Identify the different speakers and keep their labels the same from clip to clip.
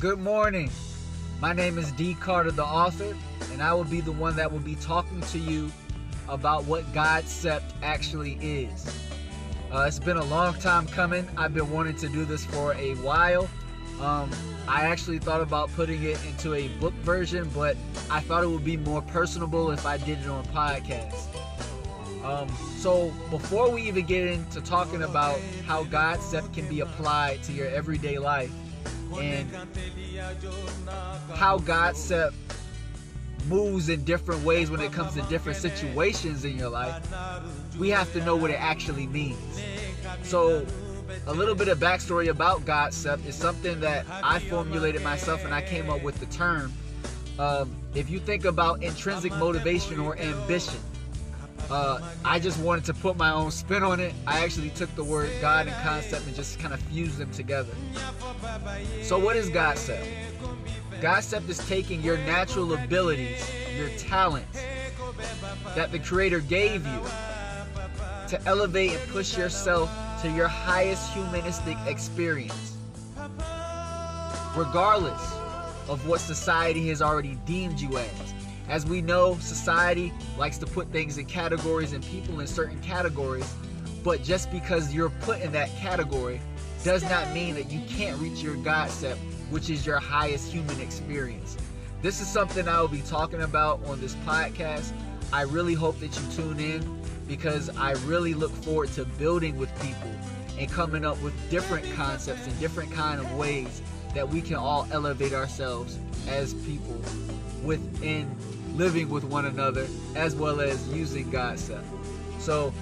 Speaker 1: Good morning. My name is D. Carter, the author, and I will be the one that will be talking to you about what Godcept actually is. Uh, it's been a long time coming. I've been wanting to do this for a while. Um, I actually thought about putting it into a book version, but I thought it would be more personable if I did it on podcast. Um, so before we even get into talking about how Godcept can be applied to your everyday life and how Godcept moves in different ways when it comes to different situations in your life, we have to know what it actually means. So a little bit of backstory about Godcept is something that I formulated myself and I came up with the term. Um, if you think about intrinsic motivation or ambition, uh, I just wanted to put my own spin on it. I actually took the word God and concept and just kind of fused them together. So, what is Godcept? Godcept is taking your natural abilities, your talents that the Creator gave you to elevate and push yourself to your highest humanistic experience, regardless of what society has already deemed you as. As we know, society likes to put things in categories and people in certain categories, but just because you're put in that category does not mean that you can't reach your Godcept, which is your highest human experience. This is something I will be talking about on this podcast. I really hope that you tune in because I really look forward to building with people and coming up with different concepts and different kind of ways that we can all elevate ourselves as people within living with one another as well as using Godcept. So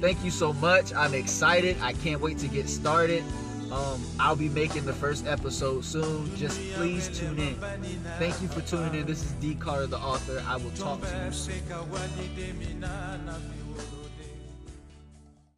Speaker 1: thank you so much. I'm excited. I can't wait to get started. Um, I'll be making the first episode soon. Just please tune in. Thank you for tuning in. This is D. Carter, the author. I will talk to you soon.